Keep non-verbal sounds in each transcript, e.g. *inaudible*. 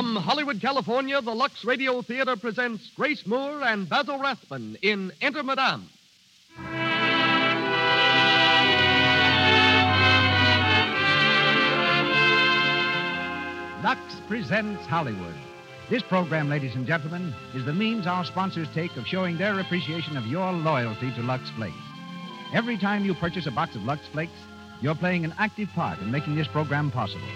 From Hollywood, California, the Lux Radio Theater presents Grace Moore and Basil Rathbone in Enter Madame. Lux presents Hollywood. This program, ladies and gentlemen, is the means our sponsors take of showing their appreciation of your loyalty to Lux Flakes. Every time you purchase a box of Lux Flakes, you're playing an active part in making this program possible.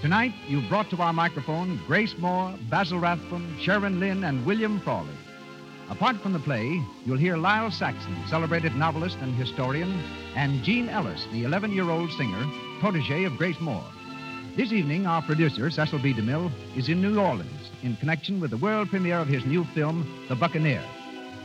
Tonight, you've brought to our microphone Grace Moore, Basil Rathbone, Sharon Lynn, and William Frawley. Apart from the play, you'll hear Lyle Saxon, celebrated novelist and historian, and Jean Ellis, the 11 year old singer, protege of Grace Moore. This evening, our producer, Cecil B. DeMille, is in New Orleans in connection with the world premiere of his new film, The Buccaneer.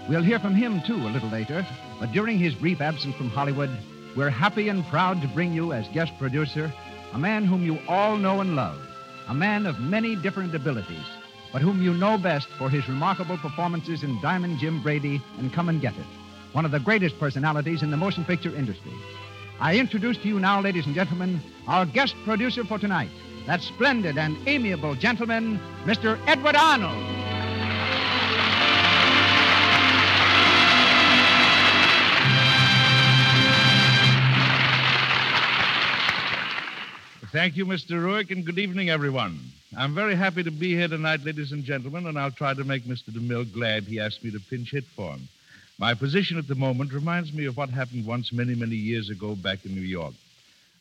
We'll hear from him, too, a little later, but during his brief absence from Hollywood, we're happy and proud to bring you, as guest producer, a man whom you all know and love, a man of many different abilities, but whom you know best for his remarkable performances in Diamond Jim Brady and Come and Get It, one of the greatest personalities in the motion picture industry. I introduce to you now, ladies and gentlemen, our guest producer for tonight, that splendid and amiable gentleman, Mr. Edward Arnold. Thank you, Mr. Ruick, and good evening, everyone. I'm very happy to be here tonight, ladies and gentlemen, and I'll try to make Mr. DeMille glad he asked me to pinch hit for him. My position at the moment reminds me of what happened once many, many years ago back in New York.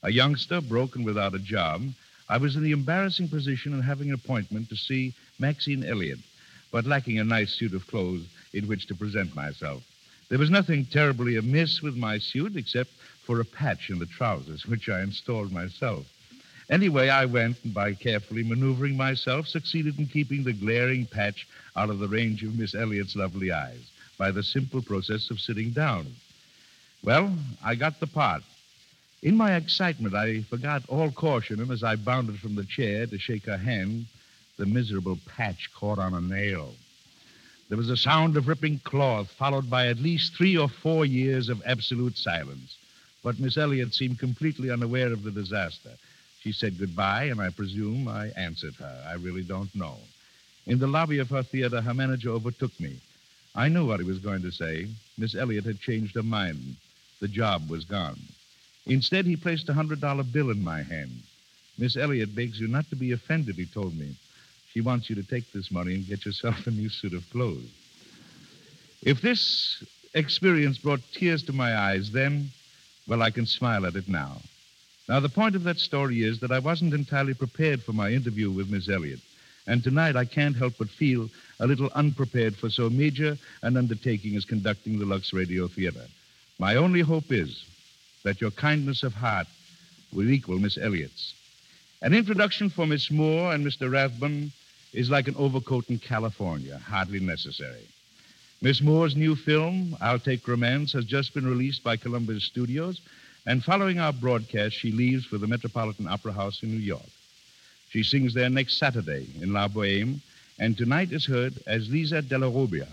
A youngster, broken without a job, I was in the embarrassing position of having an appointment to see Maxine Elliott, but lacking a nice suit of clothes in which to present myself. There was nothing terribly amiss with my suit except for a patch in the trousers, which I installed myself. Anyway, I went, and by carefully maneuvering myself, succeeded in keeping the glaring patch out of the range of Miss Elliott's lovely eyes by the simple process of sitting down. Well, I got the part. In my excitement, I forgot all caution, and as I bounded from the chair to shake her hand, the miserable patch caught on a nail. There was a sound of ripping cloth, followed by at least three or four years of absolute silence. But Miss Elliott seemed completely unaware of the disaster. She said goodbye, and I presume I answered her. I really don't know. In the lobby of her theater, her manager overtook me. I knew what he was going to say. Miss Elliott had changed her mind. The job was gone. Instead, he placed a $100 bill in my hand. Miss Elliott begs you not to be offended, he told me. She wants you to take this money and get yourself a new suit of clothes. If this experience brought tears to my eyes then, well, I can smile at it now. Now, the point of that story is that I wasn't entirely prepared for my interview with Miss Elliott. And tonight I can't help but feel a little unprepared for so major an undertaking as conducting the Lux Radio Theater. My only hope is that your kindness of heart will equal Miss Elliott's. An introduction for Miss Moore and Mr. Rathbone is like an overcoat in California, hardly necessary. Miss Moore's new film, I'll Take Romance, has just been released by Columbia Studios, and following our broadcast, she leaves for the Metropolitan Opera House in New York. She sings there next Saturday in La Boheme, and tonight is heard as Lisa Della Robbia.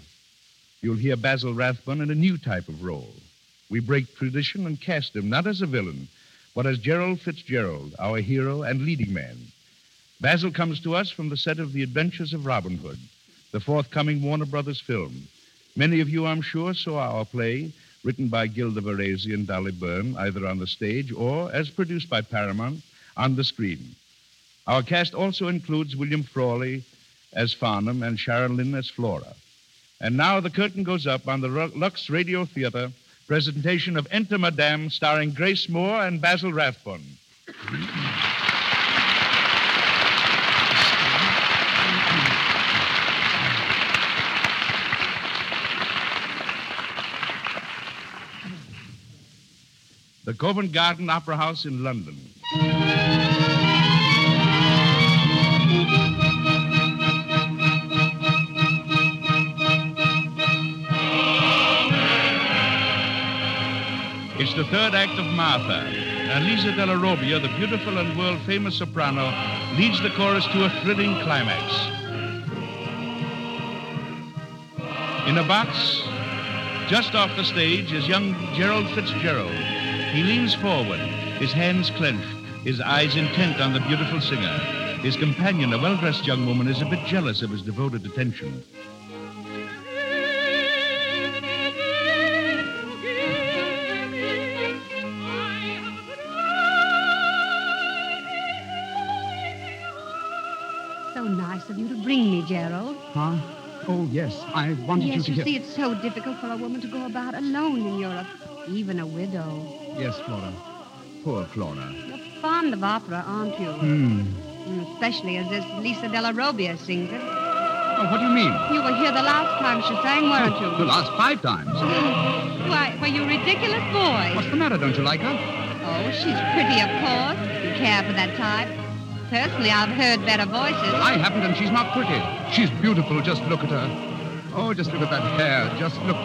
You'll hear Basil Rathbone in a new type of role. We break tradition and cast him not as a villain, but as Gerald Fitzgerald, our hero and leading man. Basil comes to us from the set of The Adventures of Robin Hood, the forthcoming Warner Brothers film. Many of you, I'm sure, saw our play, written by Gilda Varesi and Dolly Byrne, either on the stage or, as produced by Paramount, on the screen. Our cast also includes William Frawley as Farnham and Sharon Lynn as Flora. And now the curtain goes up on the Lux Radio Theater presentation of Enter Madame, starring Grace Moore and Basil Rathbone. The Covent Garden Opera House in London. It's the third act of Martha, and Lisa Della Robbia, the beautiful and world famous soprano, leads the chorus to a thrilling climax. In a box, just off the stage, is young Gerald Fitzgerald. He leans forward, his hands clenched, his eyes intent on the beautiful singer. His companion, a well dressed young woman, is a bit jealous of his devoted attention. So nice of you to bring me, Gerald. Huh? Oh, yes. I wanted yes, you to get. you get... see, it's so difficult for a woman to go about alone in Europe, even a widow. Yes, Flora. Poor Flora. You're fond of opera, aren't you? Hmm. Mm, especially as this Lisa Della Robbia sings it. Oh, what do you mean? You were here the last time she sang, weren't you? The last five times. *gasps* Why, were you ridiculous boy? What's the matter? Don't you like her? Oh, she's pretty, of course. You care for that type. Personally, I've heard better voices. Well, I haven't, and she's not pretty. She's beautiful. Just look at her. Oh, just look at that hair. Just look.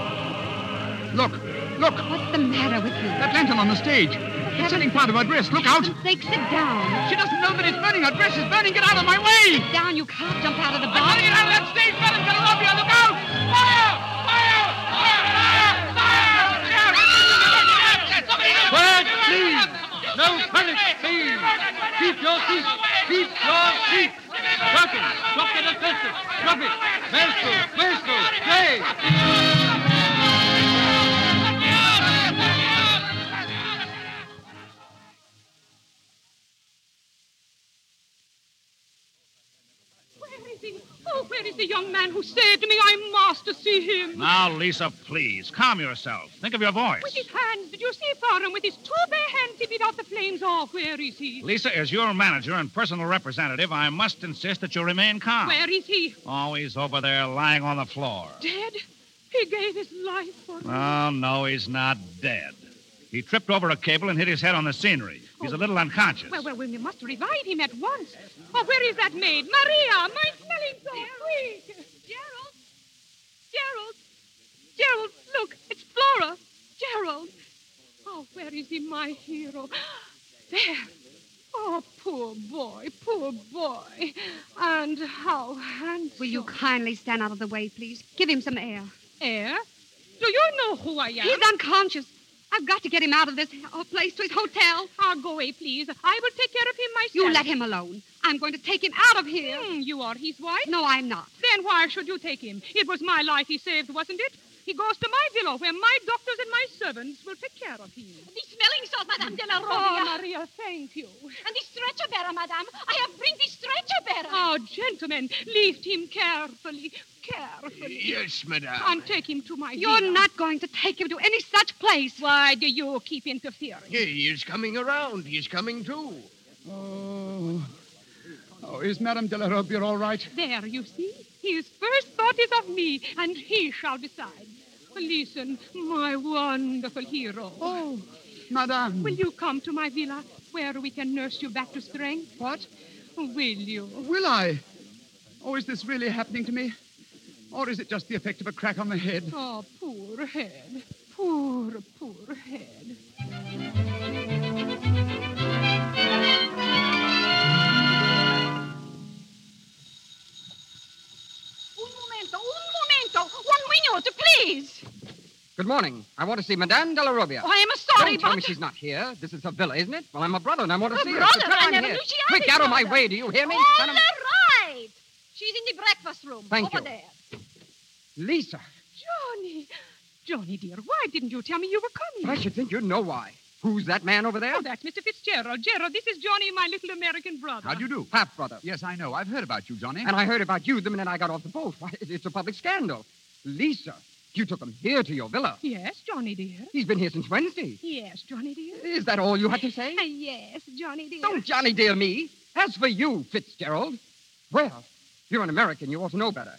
Look. Look. What's the matter with you? That lantern on the stage. It's setting part of her dress. Look out. Sake, sit down. She doesn't know that it's burning. Her dress is burning. Get out of my way. Sit down. You can't jump out of the box. I'm getting out of that stage. Madam Galleropia, look out. Fire! Fire! Fire! Fire! Fire! Quiet, please. No panic, please. Keep your seats. Keep your seats. Drop it. Drop the defensive. Drop it. Maestro, maestro, play. Young man who said to me I must see him? Now, Lisa, please, calm yourself. Think of your voice. With his hands, did you see Farnham with his two bare hands he beat out the flames? Oh, where is he? Lisa, as your manager and personal representative, I must insist that you remain calm. Where is he? Oh, he's over there lying on the floor. Dead? He gave his life for me. Oh, no, he's not dead. He tripped over a cable and hit his head on the scenery. He's a little unconscious. Well, well, well, we must revive him at once. Oh, where is that maid? Maria, my smelling so sweet. Gerald? Gerald? Gerald, look, it's Flora. Gerald. Oh, where is he, my hero? *gasps* There. Oh, poor boy, poor boy. And how handsome. Will you kindly stand out of the way, please? Give him some air. Air? Do you know who I am? He's unconscious. I've got to get him out of this place to his hotel. I'll go away, please. I will take care of him myself. You let him alone. I'm going to take him out of here. Hmm, you are his wife? No, I'm not. Then why should you take him? It was my life he saved, wasn't it? He goes to my villa where my doctors and my servants will take care of him. The smelling salt, Madame de la Oh, Robbia. Maria, thank you. and the stretcher bearer, Madame. I have bring the stretcher bearer. Oh, gentlemen, lift him carefully, carefully. Yes, madame. And take him to my You're villa. not going to take him to any such place. Why do you keep interfering? He is coming around. He's coming too. Oh. Oh, is Madame Della Robbia all right? There, you see? His first thought is of me, and he shall decide. Listen, my wonderful hero. Oh, Madame. Will you come to my villa where we can nurse you back to strength? What? Will you? Will I? Oh, is this really happening to me? Or is it just the effect of a crack on the head? Oh, poor head. Poor, poor head. Un momento, un momento. One minute, please. Good morning. I want to see Madame Della Robbia. Oh, I am sorry, Don't tell but... me she's not here. This is her villa, isn't it? Well, I'm a brother, and I want to A see her. brother? So her I I'm never here. knew she had Quick, out of my way. Do you hear me? All Tell 'em- right. She's in the breakfast room. Thank over you. there. Lisa. Johnny. Johnny, dear, why didn't you tell me you were coming? I should think you'd know why. Who's that man over there? Oh, that's Mr. Fitzgerald. Gerald, this is Johnny, my little American brother. How do you do? Half brother. Yes, I know. I've heard about you, Johnny. And I heard about you the minute I got off the boat. Why, it's a public scandal. Lisa, you took him here to your villa. Yes, Johnny, dear. He's been here since Wednesday. Yes, Johnny, dear. Is that all you had to say? Uh, yes, Johnny, dear. Don't Johnny dear me. As for you, Fitzgerald, well, you're an American. You ought to know better.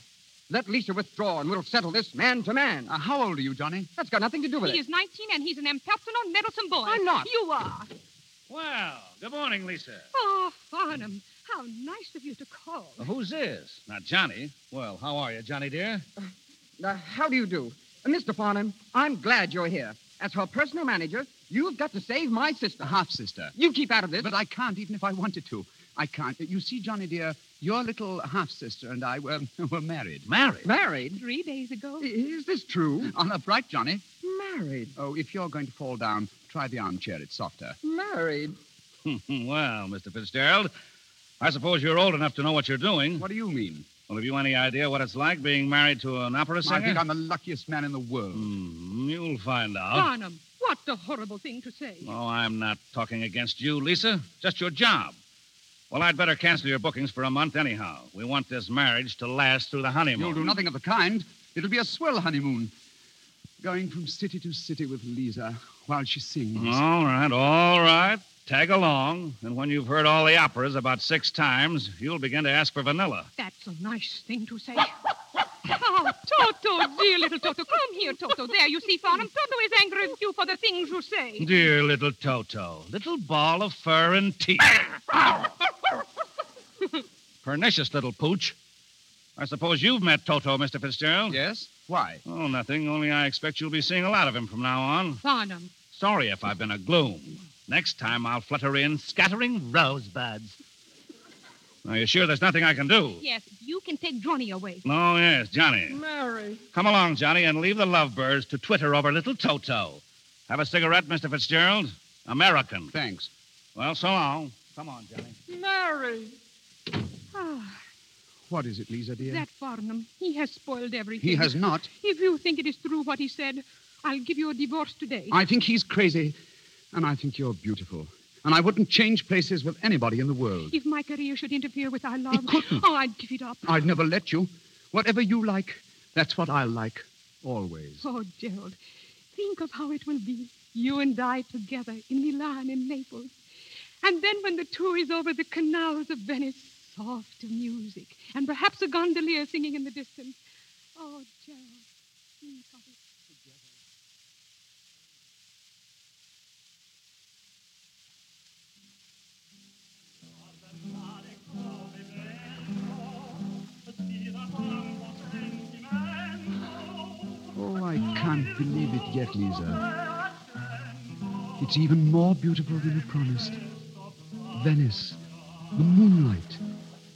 Let Lisa withdraw, and we'll settle this man to man. Uh, how old are you, Johnny? That's got nothing to do with it. He is 19 and he's an impersonal, meddlesome boy. I'm not. You are. Well, good morning, Lisa. Oh, Farnham, how nice of you to call. Well, who's this? Not Johnny. Well, how are you, Johnny dear? Uh, how do you do? Uh, Mr. Farnham, I'm glad you're here. As her personal manager, you've got to save my sister. Half sister. You keep out of this. But I can't, even if I wanted to. I can't. You see, Johnny dear, your little half sister and I were, *laughs* were married. Married? Married? Three days ago. Is this true? Honor bright, Johnny. Married. Oh, if you're going to fall down, try the armchair. It's softer. Married. well, Mr. Fitzgerald, I suppose you're old enough to know what you're doing. What do you mean? Well, have you any idea what it's like being married to an opera singer? I think I'm the luckiest man in the world. Hmm, you'll find out. Barnum, what a horrible thing to say. Oh, I'm not talking against you, Lisa. Just your job. Well, I'd better cancel your bookings for a month anyhow. We want this marriage to last through the honeymoon. You'll do nothing of the kind. It'll be a swell honeymoon. Going from city to city with Lisa while she sings. All right, all right. Tag along. And when you've heard all the operas about six times, you'll begin to ask for vanilla. That's a nice thing to say. *laughs* Oh, Toto, dear little Toto. Come here, Toto. There, you see, Farnham. Toto is angry with you for the things you say. Dear little Toto, little ball of fur and teeth. *laughs* *laughs* Pernicious little pooch. I suppose you've met Toto, Mr. Fitzgerald? Yes? Why? Oh, nothing. Only I expect you'll be seeing a lot of him from now on. Farnham. Sorry if I've been a gloom. Next time I'll flutter in scattering rosebuds. Are you sure there's nothing I can do? Yes, you can take Johnny away. Oh, yes, Johnny. Married. Come along, Johnny, and leave the lovebirds to twitter over little Toto. Have a cigarette, Mr. Fitzgerald? American. Thanks. Well, so long. Come on, Johnny. Married. Ah, What is it, Lisa, dear? that Farnham. He has spoiled everything. He has not. If you think it is true what he said, I'll give you a divorce today. I think he's crazy, and I think you're beautiful. And I wouldn't change places with anybody in the world. If my career should interfere with our love, couldn't. oh, I'd give it up. I'd never let you. Whatever you like, that's what I'll like. Always. Oh, Gerald, think of how it will be, you and I together in Milan and Naples. And then when the tour is over, the canals of Venice, soft music, and perhaps a gondolier singing in the distance. Oh, Gerald, think of it. Oh, I can't believe it yet, Lisa. It's even more beautiful than you promised. Venice, the moonlight,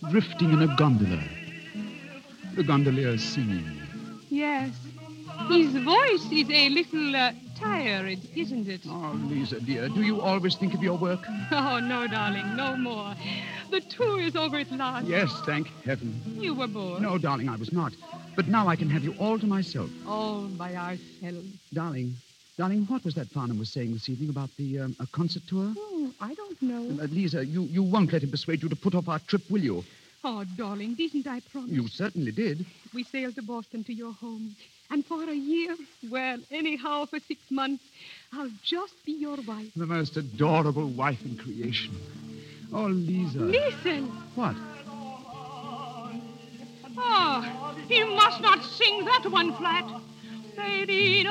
drifting in a gondola. The gondolier singing. Yes, his voice is a little uh, tired, isn't it? Oh, Lisa, dear, do you always think of your work? *laughs* Oh, no, darling, no more. The tour is over at last. Yes, thank heaven. You were bored. No, darling, I was not. But now I can have you all to myself. All by ourselves. Darling, darling, what was that Farnham was saying this evening about the um, a concert tour? Oh, I don't know. Uh, Lisa, you, you won't let him persuade you to put off our trip, will you? Oh, darling, didn't I promise? You certainly did. We sailed to Boston to your home. And for a year, well, anyhow, for six months, I'll just be your wife. The most adorable wife in creation. Oh, Lisa. Listen. What? Oh, you must not sing that one flat. They did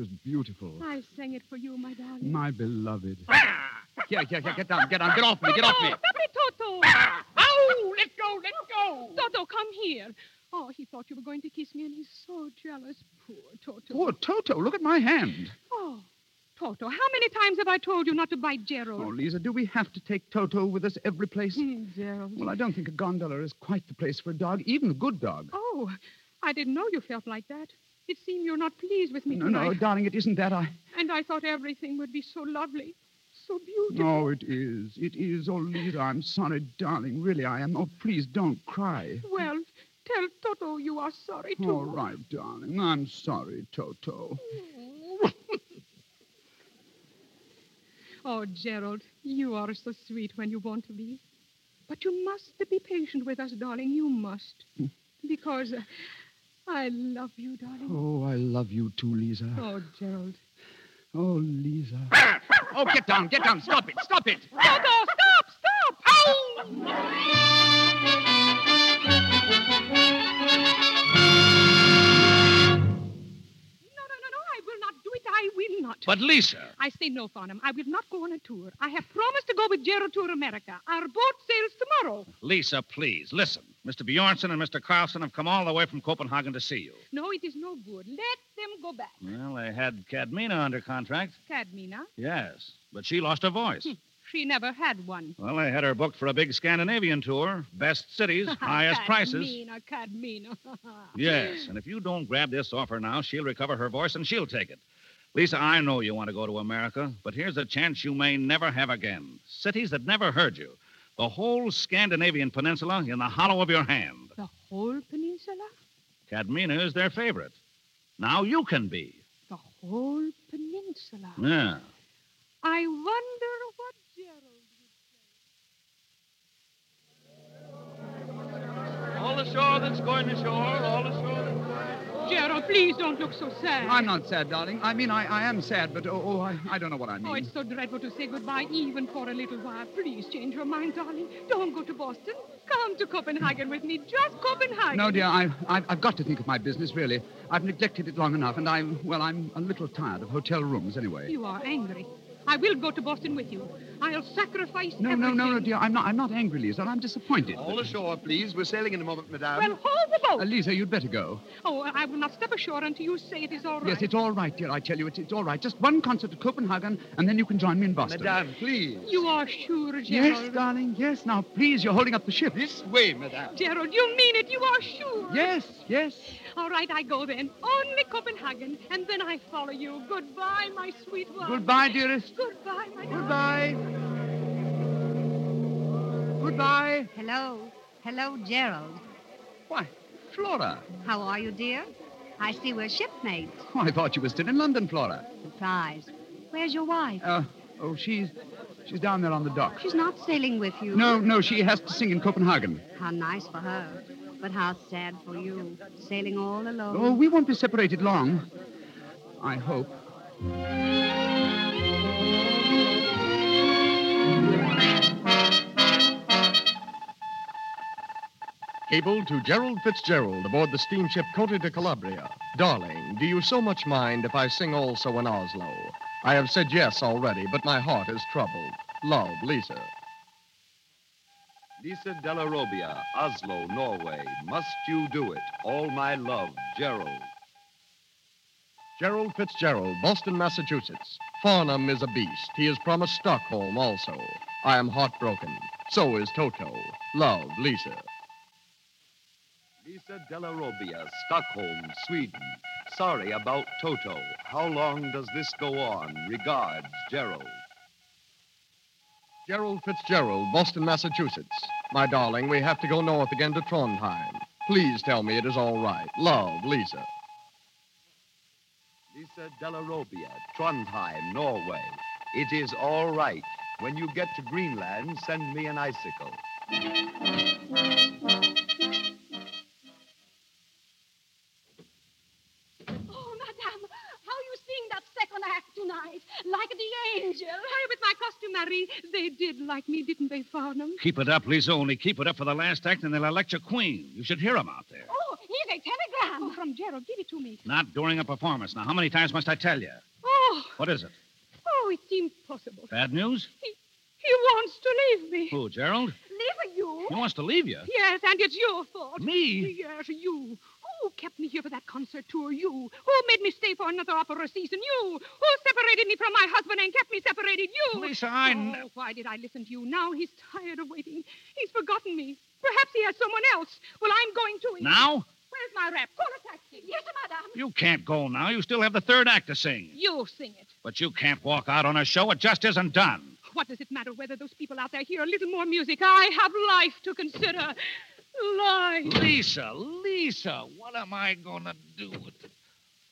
was beautiful. I sang it for you, my darling. My beloved. Here, here, here, get down, get down, get off me, get off me. Stop it, Toto! Ow! Let go, let go! Toto, come here. Oh, he thought you were going to kiss me, and he's so jealous. Poor Toto. Poor Toto, look at my hand. Oh, Toto, how many times have I told you not to bite Gerald? Oh, Lisa, do we have to take Toto with us every place? Hmm, Gerald. Well, I don't think a gondola is quite the place for a dog, even a good dog. Oh, I didn't know you felt like that. It seemed you're not pleased with me No, tonight. no, darling, it isn't that. I. And I thought everything would be so lovely, so beautiful. No, it is. It is. Oh, Lisa, I'm sorry, darling. Really, I am. Oh, please don't cry. Well, tell Toto you are sorry, too. All right, darling. I'm sorry, Toto. *laughs* Oh, Gerald, you are so sweet when you want to be. But you must be patient with us, darling. You must. Because uh, I love you, darling. Oh, I love you too, Lisa. Oh, Gerald. Oh, Lisa. Oh, get down, get down, stop it, stop it. Toto, stop, stop! No, no, no, no. I will not do it. I will not. But, Lisa, I say no, Farnham. I will not go on a tour. I have promised to go with Gerald to America. Our boat sails tomorrow. Lisa, please, listen. Mr. Bjornson and Mr. Carlson have come all the way from Copenhagen to see you. No, it is no good. Let them go back. Well, they had Cadmina under contract. Cadmina, Yes, but she lost her voice. Hmm, she never had one. Well, they had her booked for a big Scandinavian tour. Best cities, *laughs* highest prices. Cadmina, Cadmina. *laughs* Yes, and if you don't grab this offer now, she'll recover her voice and she'll take it. Lisa, I know you want to go to America, but here's a chance you may never have again. Cities that never heard you. The whole Scandinavian peninsula in the hollow of your hand. The whole peninsula? Cadmina is their favorite. Now you can be. The whole peninsula. Yeah. I wonder what Gerald. would say. All ashore that's going ashore, all ashore that's going ashore. Gerald, please don't look so sad. I'm not sad, darling. I mean, I, I am sad, but oh, oh I, I don't know what I oh, mean. Oh, it's so dreadful to say goodbye even for a little while. Please change your mind, darling. Don't go to Boston. Come to Copenhagen with me. Just Copenhagen. No, dear, I, I've, I've got to think of my business, really. I've neglected it long enough, and I'm, well, I'm a little tired of hotel rooms anyway. You are angry. I will go to Boston with you. I'll sacrifice No, no, everything. no, no, dear. I'm not, I'm not angry, Lisa. I'm disappointed. All ashore, please. We're sailing in a moment, madame. Well, hold the boat. Uh, Lisa, you'd better go. Oh, I will not step ashore until you say it is all right. Yes, it's all right, dear. I tell you, it's, it's all right. Just one concert at Copenhagen, and then you can join me in Boston. madame, please. You are sure, Gerald? Yes, darling, yes. Now, please, you're holding up the ship. This way, madame. Gerald, you mean it. You are sure? Yes, yes. All right, I go then. Only Copenhagen, and then I follow you. Goodbye, my sweet one. Goodbye, dearest. Goodbye, my darling. Goodbye. Hello. Hello, Gerald. Why, Flora. How are you, dear? I see we're shipmates. Oh, I thought you were still in London, Flora. Surprise. Where's your wife? Uh, oh, she's she's down there on the dock. She's not sailing with you. No, no, she has to sing in Copenhagen. How nice for her. But how sad for you, sailing all alone. Oh, we won't be separated long. I hope. Cable to Gerald Fitzgerald aboard the steamship Conte de Calabria. Darling, do you so much mind if I sing also in Oslo? I have said yes already, but my heart is troubled. Love, Lisa. Lisa Della Robbia, Oslo, Norway. Must you do it? All my love, Gerald. Gerald Fitzgerald, Boston, Massachusetts. Farnham is a beast. He has promised Stockholm also. I am heartbroken. So is Toto. Love, Lisa. Lisa Della Robbia, Stockholm, Sweden. Sorry about Toto. How long does this go on? Regards, Gerald. Gerald Fitzgerald, Boston, Massachusetts. My darling, we have to go north again to Trondheim. Please tell me it is all right. Love, Lisa. Lisa Della Robbia, Trondheim, Norway. It is all right. When you get to Greenland, send me an icicle. Like the angel. Hey, with my costume, Marie, they did like me, didn't they, Farnham? Keep it up, Lisa. Only keep it up for the last act, and they'll elect your queen. You should hear hear 'em out there. Oh, here's a telegram. Oh, from Gerald. Give it to me. Not during a performance. Now, how many times must I tell you? Oh, What is it? oh, it's impossible. Bad news? He wants to leave me. Who, Gerald? Leave you? He wants to leave you. Yes, and it's your fault. Me? Yes, you. Who kept me here for that concert tour? You. Who made me stay for another opera season? You. Who separated me from my husband and kept me separated? You. Lisa, I Oh, why did I listen to you? Now he's tired of waiting. He's forgotten me. Perhaps he has someone else. Well, I'm going to him. Now? Where's my rep? Call a taxi. Yes, madame. You can't go now. You still have the third act to sing. You sing it. But you can't walk out on a show. It just isn't done. What does it matter whether those people out there hear a little more music? I have life to consider. Life. Lisa, Lisa, what am I going to do with it?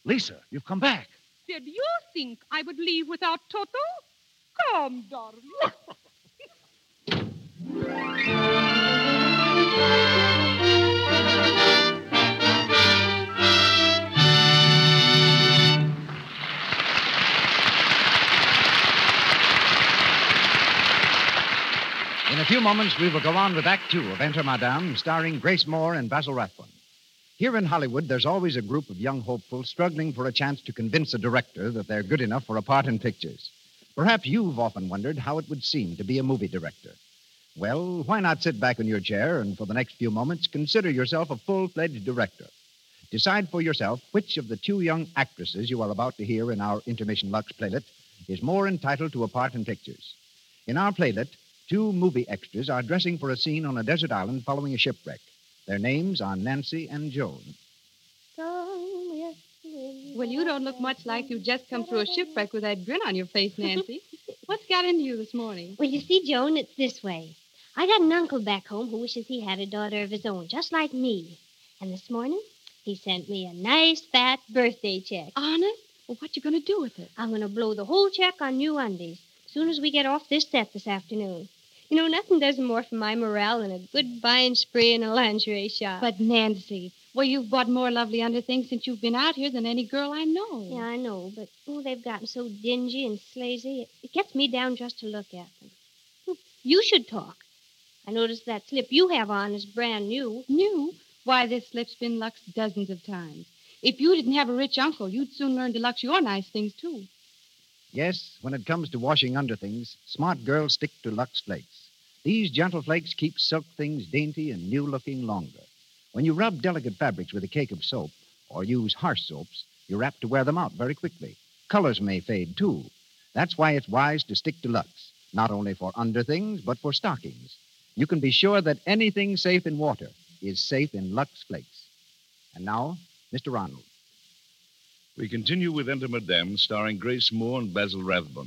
Lisa, you've come back. Did you think I would leave without Toto? Come, darling. *laughs* few moments, we will go on with Act Two of Enter Madame, starring Grace Moore and Basil Rathbone. Here in Hollywood, there's always a group of young hopefuls struggling for a chance to convince a director that they're good enough for a part in pictures. Perhaps you've often wondered how it would seem to be a movie director. Well, why not sit back in your chair and for the next few moments consider yourself a full fledged director? Decide for yourself which of the two young actresses you are about to hear in our Intermission Lux playlet is more entitled to a part in pictures. In our playlet, two movie extras are dressing for a scene on a desert island following a shipwreck. Their names are Nancy and Joan. Well, you don't look much like you've just come through a shipwreck with that grin on your face, Nancy. *laughs* What's got into you this morning? Well, you see, Joan, it's this way. I got an uncle back home who wishes he had a daughter of his own, just like me. And this morning, he sent me a nice fat birthday check. Honest? Well, what you gonna do with it? I'm gonna blow the whole check on new undies as soon as we get off this set this afternoon. You know, nothing does more for my morale than a good buying spree in a lingerie shop. But, Nancy, well, you've bought more lovely underthings since you've been out here than any girl I know. Yeah, I know, but oh, they've gotten so dingy and slazy. It, it gets me down just to look at them. Hmm, You should talk. I noticed that slip you have on is brand new. New? Why, this slip's been luxed dozens of times. If you didn't have a rich uncle, you'd soon learn to lux your nice things, too. Yes, when it comes to washing underthings, smart girls stick to Lux Flakes. These gentle flakes keep silk things dainty and new looking longer. When you rub delicate fabrics with a cake of soap or use harsh soaps, you're apt to wear them out very quickly. Colors may fade too. That's why it's wise to stick to Lux, not only for underthings, but for stockings. You can be sure that anything safe in water is safe in Lux Flakes. And now, Mr. Arnold. We continue with Enter Madame, starring Grace Moore and Basil Rathbone.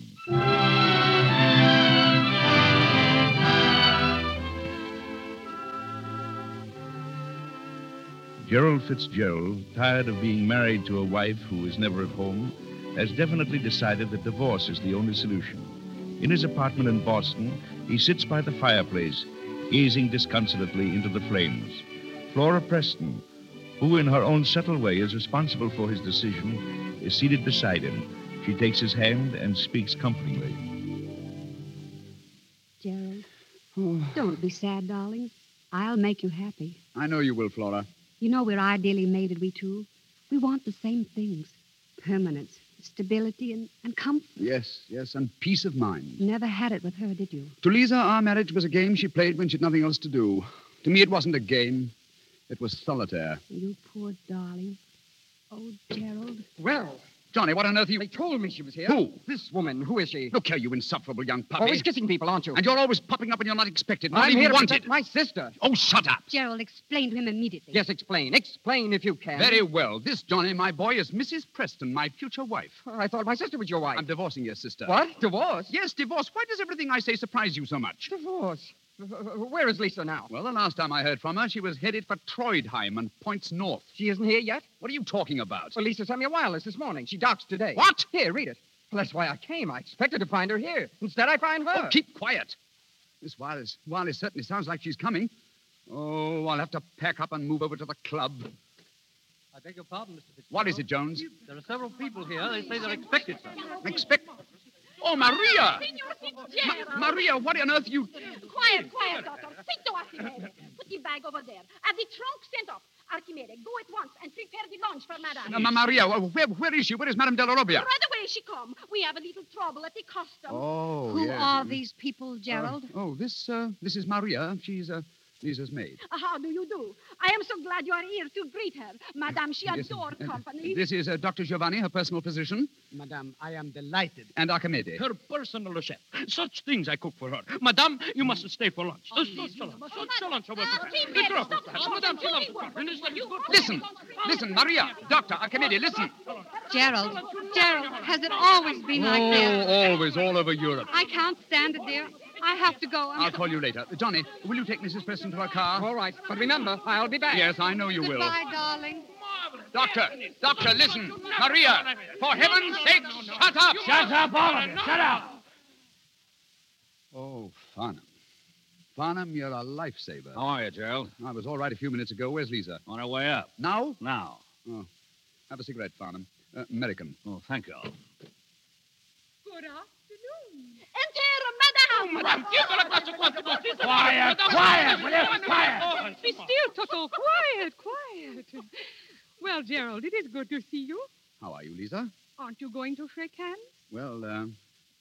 Gerald Fitzgerald, tired of being married to a wife who is never at home, has definitely decided that divorce is the only solution. In his apartment in Boston, he sits by the fireplace, gazing disconsolately into the flames. Flora Preston, who in her own subtle way is responsible for his decision, is seated beside him. She takes his hand and speaks comfortingly. Gerald, oh. don't be sad, darling. I'll make you happy. I know you will, Flora. You know we're ideally mated, we two. We want the same things permanence, stability, and, and comfort. Yes, yes, and peace of mind. Never had it with her, did you? To Lisa, our marriage was a game she played when she'd nothing else to do. To me, it wasn't a game. It was solitaire. You poor darling. Oh, Gerald. Well, Johnny, what on earth are you... they told me she was here. Who? This woman. Who is she? Look here, you insufferable young puppy. Always kissing people, aren't you? And you're always popping up when you're not expected, not I'm even here to wanted. protect my sister. Oh, shut up. Gerald, explain to him immediately. Yes, explain. Explain if you can. Very well. This, Johnny, my boy, is Mrs. Preston, my future wife. Oh, I thought my sister was your wife. I'm divorcing your sister. What? Divorce? Yes, divorce. Why does everything I say surprise you so much? Divorce. Where is Lisa now? Well, the last time I heard from her, she was headed for Trondheim and points north. She isn't here yet? What are you talking about? Well, Lisa sent me a wireless this morning. She docks today. What? Here, read it. Well, that's why I came. I expected to find her here. Instead, I find her. Oh, keep quiet. Miss Wireless, Wireless certainly sounds like she's coming. Oh, I'll have to pack up and move over to the club. I beg your pardon, Mr. Fitzgerald. What is it, Jones? There are several people here. They say they're expected, sir. Expect. Oh, Maria! Signor Ma- Fitzgerald. Maria, what on earth you. Quiet, quiet, doctor. Speak to Archimede. Put the bag over there. Have the trunk sent off. Archimede, go at once and prepare the lunch for Madame. Uh, Ma- Maria, where, where is she? Where is Madame Della Robbia? Right away she come. We have a little trouble at the custom. Oh, Who yes. are these people, Gerald? Uh, oh, this, uh, this is Maria. She's, uh, Lisa's maid. Uh, How do you do? I am so glad you are here to greet her. Madame, she Yes, adore uh, company. This is uh, Dr. Giovanni, her personal physician, Madame, I am delighted. and Archimede. Her personal chef. Such things I cook for her. Madame, you mustn't stay for lunch. Uh, such lunch. Such lunch. I will prepare. The truffles, perhaps. Madame, she loves the truffle. And is that good? Listen, listen, Maria, Doctor, Archimede, listen. Gerald. Gerald, has it always been like this? Oh, always, all over Europe. I can't stand it, dear. I have to go. I'm I'll call you later. Johnny, will you take Mrs. Preston to her car? All right, but remember, I'll be back. Yes, I know you will. Goodbye, darling. Doctor, doctor, listen. Maria, for heaven's sake, shut up. Shut up, all of you. Shut up. Oh, Farnham. Farnham, you're a lifesaver. How are you, Gerald? I was all right a few minutes ago. Where's Lisa? On her way up. Now? Now. Oh. Have a cigarette, Farnham. Uh, American. Oh, thank you. Good afternoon. Enter, Madame. Quiet, quiet, will you? Quiet. Be still, Toto. Quiet, quiet. Well, Gerald, it is good to see you. How are you, Lisa? Aren't you going to shake hands? Well, uh,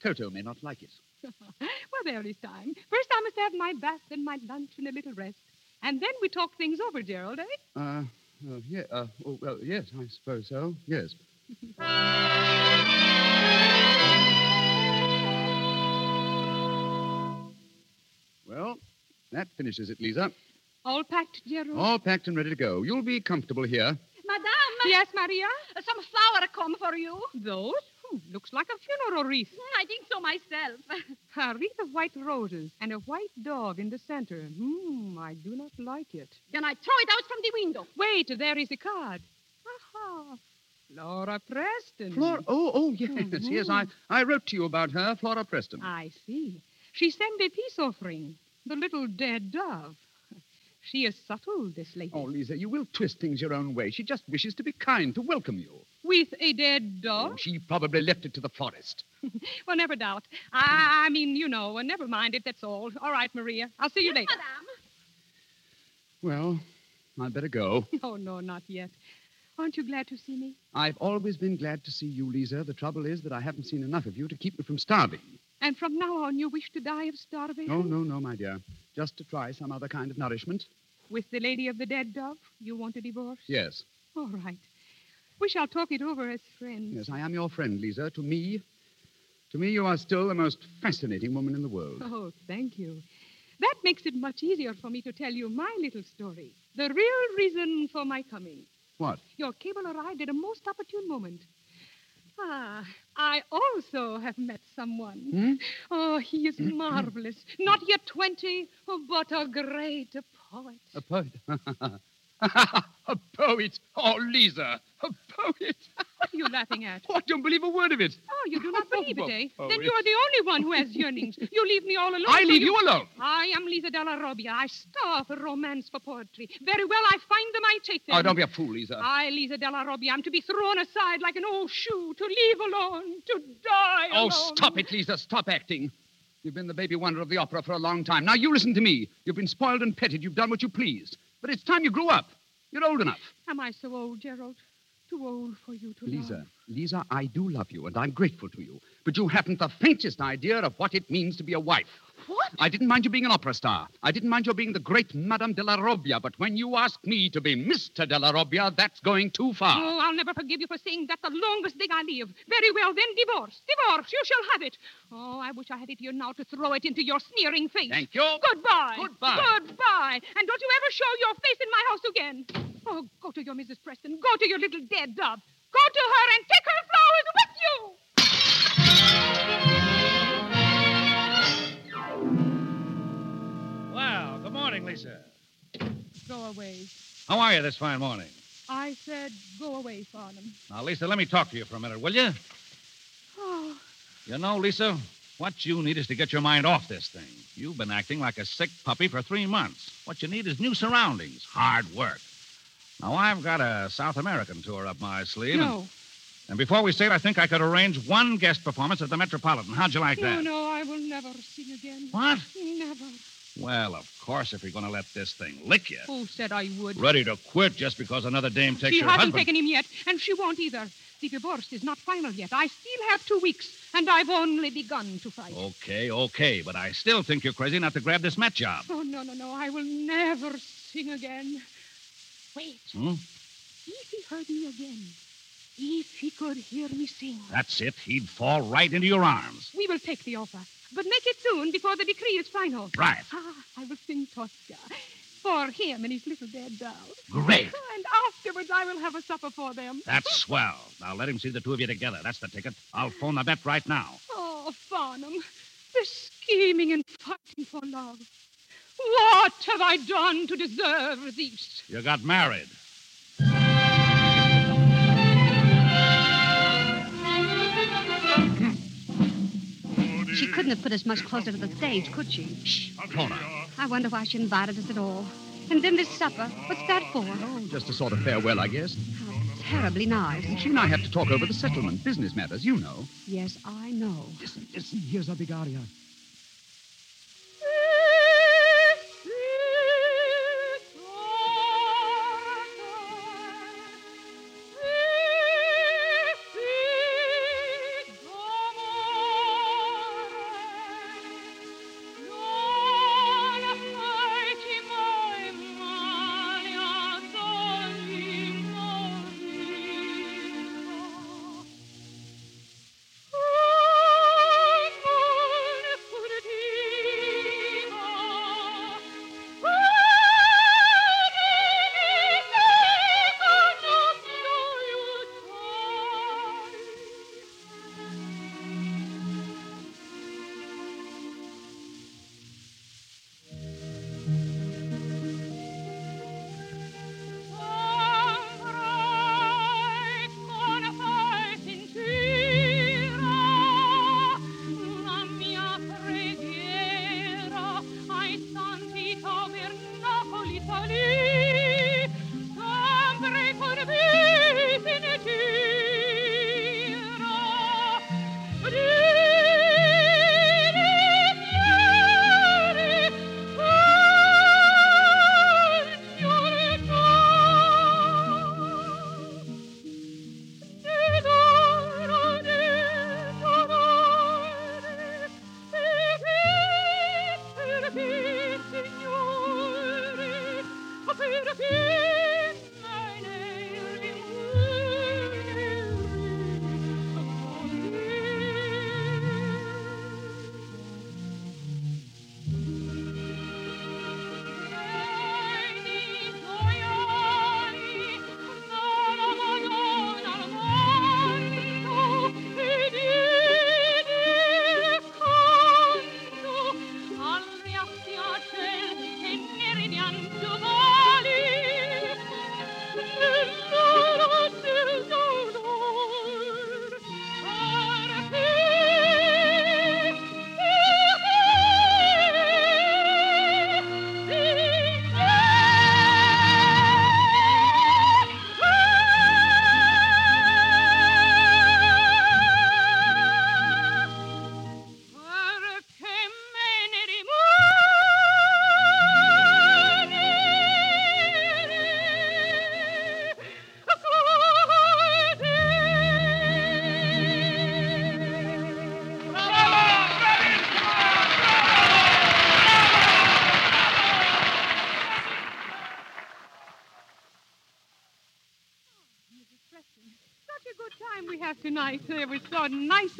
Toto may not like it. *laughs* well, there is time. First, I must have my bath and my lunch and a little rest. And then we talk things over, Gerald, eh? Uh, uh yeah, uh, oh, well, yes, I suppose so. Yes. *laughs* Well, that finishes it, Lisa. All packed, Gerald? All packed and ready to go. You'll be comfortable here. Madame. Yes, Maria? Some flower come for you. Those? Hmm, looks like a funeral wreath. Hmm, I think so myself. *laughs* A wreath of white roses and a white dog in the center. Hmm, I do not like it. Then I throw it out from the window. Wait, there is a card. Aha. Flora Preston. Flora. Oh, oh, yes, yes. I, I wrote to you about her, Flora Preston. I see. She sent a peace offering. The little dead dove. *laughs* She is subtle, this lady. Oh, Lisa, you will twist things your own way. She just wishes to be kind, to welcome you. With a dead dove? Oh, she probably left it to the forest. *laughs* Well, never doubt. I, I mean, you know, never mind it, that's all. All right, Maria. I'll see you later. Madame. Well, I'd better go. *laughs* Oh, no, not yet. Aren't you glad to see me? I've always been glad to see you, Lisa. The trouble is that I haven't seen enough of you to keep me from starving. And from now on, you wish to die of starvation? Oh, no, no, my dear. Just to try some other kind of nourishment. With the lady of the dead dove, you want a divorce? Yes. All right. We shall talk it over as friends. Yes, I am your friend, Lisa. To me, to me, you are still the most fascinating woman in the world. Oh, thank you. That makes it much easier for me to tell you my little story. The real reason for my coming. What? Your cable arrived at a most opportune moment. Ah, I also have met someone. Hmm? Oh, he is marvelous. Not yet 20, but a great poet. A poet. *laughs* *laughs* a poet. Oh, Lisa, a poet. What are you laughing at? Oh, I don't believe a word of it. Oh, you do not *laughs* believe it, eh? Oh, then you are the only one who has yearnings. *laughs* You leave me all alone. I so leave you alone. I am Lisa Della Robbia. I starve for romance, for poetry. Very well, I find them, I take them. Oh, don't be a fool, Lisa. I, Lisa Della Robbia, am to be thrown aside like an old shoe, to leave alone, to die Oh, alone. stop it, Lisa. Stop acting. You've been the baby wonder of the opera for a long time. Now, you listen to me. You've been spoiled and petted. You've done what you pleased. But it's time you grew up. You're old enough. Am I so old, Gerald? Too old for you to Lisa, love? Lisa, I do love you, and I'm grateful to you. But you haven't the faintest idea of what it means to be a wife. What? I didn't mind you being an opera star. I didn't mind your being the great Madame Della Robbia. But when you ask me to be Mr. Della Robbia, that's going too far. Oh, I'll never forgive you for saying that the longest day I live. Very well, then divorce. Divorce. You shall have it. Oh, I wish I had it here now to throw it into your sneering face. Thank you. Goodbye. Goodbye. Goodbye. And don't you ever show your face in my house again. Oh, go to your Mrs. Preston. Go to your little dead dove. Go to her and take her flowers with you. Well, good morning, Lisa. Go away. How are you this fine morning? I said go away, Farnham. Now, Lisa, let me talk to you for a minute, will you? Oh, You know, Lisa, what you need is to get your mind off this thing. You've been acting like a sick puppy for three months. What you need is new surroundings, hard work. Now, I've got a South American tour up my sleeve. and- no. And, before we start, I think I could arrange one guest performance at the Metropolitan. How'd you like No, that? no, I will never sing again. What? Never. Well, of course, if you're going to let this thing lick you. Who said I would? Ready to quit just because another dame takes she your hasn't taken him yet, and she won't either. The divorce is not final yet. I still have two weeks, and I've only begun to fight. Okay, okay, but I still think you're crazy not to grab this Met job. Oh, no, no, no. I will never sing again. Wait. Hmm? If he heard me again, if he could hear me sing, That's it. He'd fall right into your arms. we will take the offer. But make it soon before the decree is final. Right. Ah, I will sing Tosca for him and his little dead doll. Great. And afterwards, I will have a supper for them. That's swell. Now let him see the two of you together. That's the ticket. I'll phone the Met right now. Oh, Farnham, the scheming and fighting for love. What have I done to deserve this? You got married. She couldn't have put us much closer to the stage, could she? Shh, Cora. I wonder why she invited us at all. And then this supper. What's that for? Oh, just a sort of farewell, I guess. Terribly nice. She and I have to talk over the settlement, business matters, you know. Yes, I know. Listen, listen, here's our big aria.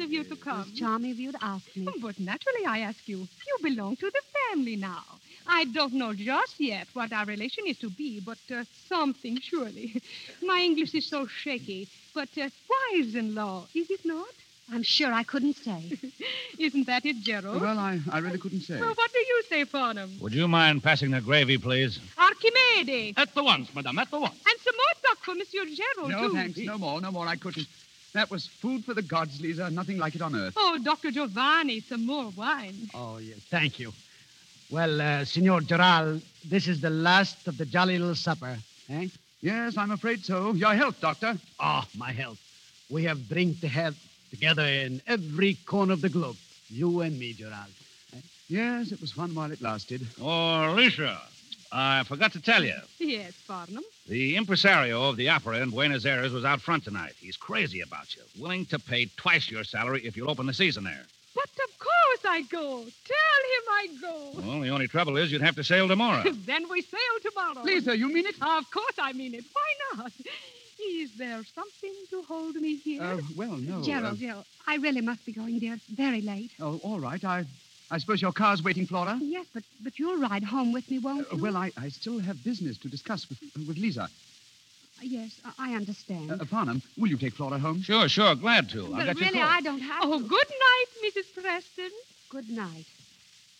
Of you to come. It's charming of you to ask me. But naturally, I ask you. You belong to the family now. I don't know just yet what our relation is to be, but uh, something surely. *laughs* My English is so shaky. But uh, wives-in-law, is it not? I'm sure I couldn't say. *laughs* Isn't that it, Gerald? Well, I, I really couldn't say. Well, what do you say, Farnham? Would you mind passing the gravy, please? Archimedes. At the once, madame, at the once. And some more duck for Monsieur Gerald, No, too. No, thanks. No more, no more. I couldn't. That was food for the gods, Lisa. Nothing like it on earth. Oh, Dr. Giovanni, some more wine. Oh, yes, thank you. Well, uh, Signor Gerald, this is the last of the jolly little supper, eh? Yes, I'm afraid so. Your health, Doctor. Oh, my health. We have drink to have together in every corner of the globe. You and me, Gerald. Yes, it was fun while it lasted. Oh, Lisa, I forgot to tell you. *laughs* Yes, Farnham. The impresario of the opera in Buenos Aires was out front tonight. He's crazy about you, willing to pay twice your salary if you'll open the season there. But of course I go. Tell him I go. Well, the only trouble is you'd have to sail tomorrow. *laughs* then we sail tomorrow. Lisa, you mean it? Of course I mean it. Why not? Is there something to hold me here? Uh, well, no. Gerald, uh, Gerald, I really must be going, dear. It's very late. oh, all right. I, I suppose your car's waiting, Flora. Yes, but but you'll ride home with me, won't Uh, you? well, I, I still have business to discuss with, with Lisa. Yes, I I understand. Uh, Farnham, will you take Flora home? Sure, sure. Glad to. I'll but get you really, a call. I don't have Oh, to. good night, Mrs. Preston. Good night.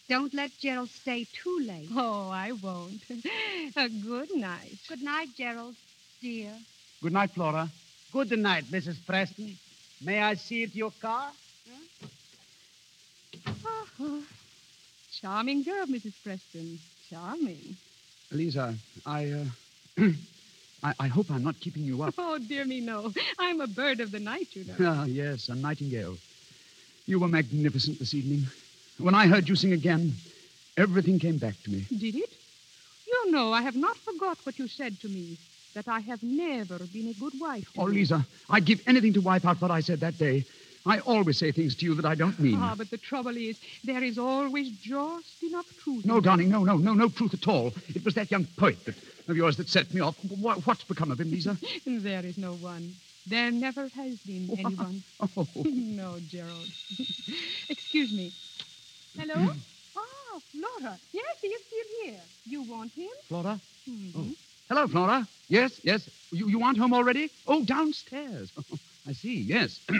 Don't let Gerald stay too late. Oh, I won't. *laughs* A good night. Good night, Gerald, dear. Good night, Flora. Good night, Mrs. Preston. May I see it your car? Oh, *gasps* charming girl, Mrs. Preston. Charming. Lisa, I, uh, *clears throat* I, I hope I'm not keeping you up. *laughs* Oh, dear me, no. I'm a bird of the night, you know. Ah, yes, a nightingale. You were magnificent this evening. When I heard you sing again, everything came back to me. Did it? You know, I have not forgot what you said to me, that I have never been a good wife. Oh. Lisa, I'd give anything to wipe out what I said that day. I always say things to you that I don't mean. Ah, but the trouble is, there is always just enough truth. No, darling, no, no, no, no truth at all. It was that young poet that, of yours that set me off. What, what's become of him, Lisa? *laughs* There is no one. There never has been anyone. *laughs* Oh, *laughs* no, Gerald. Excuse me. Hello? oh, Flora. Yes, he is still here. You want him? Flora? Mhm. Oh. Hello, Flora. Yes, yes. You, you aren't home already? Oh, downstairs. I see, yes. *clears throat*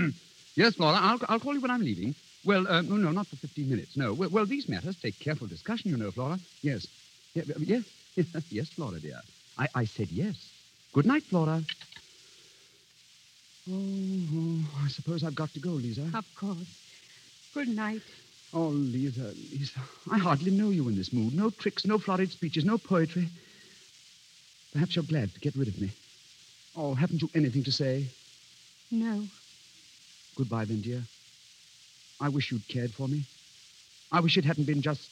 yes, Flora, I'll, I'll call you when I'm leaving. Well, uh, no, no, not for 15 minutes. No. Well, well, these matters take careful discussion, you know, Flora. Yes. Yeah, yes. *laughs* yes, Flora, dear. I, I said yes. Good night, Flora. Oh, oh, I suppose I've got to go, Lisa. Of course. Good night. Oh, Lisa, Lisa, I hardly know you in this mood. No tricks, no florid speeches, no poetry. Perhaps you're glad to get rid of me. Oh, haven't you anything to say? No. Goodbye, then, dear. I wish you'd cared for me. I wish it hadn't been just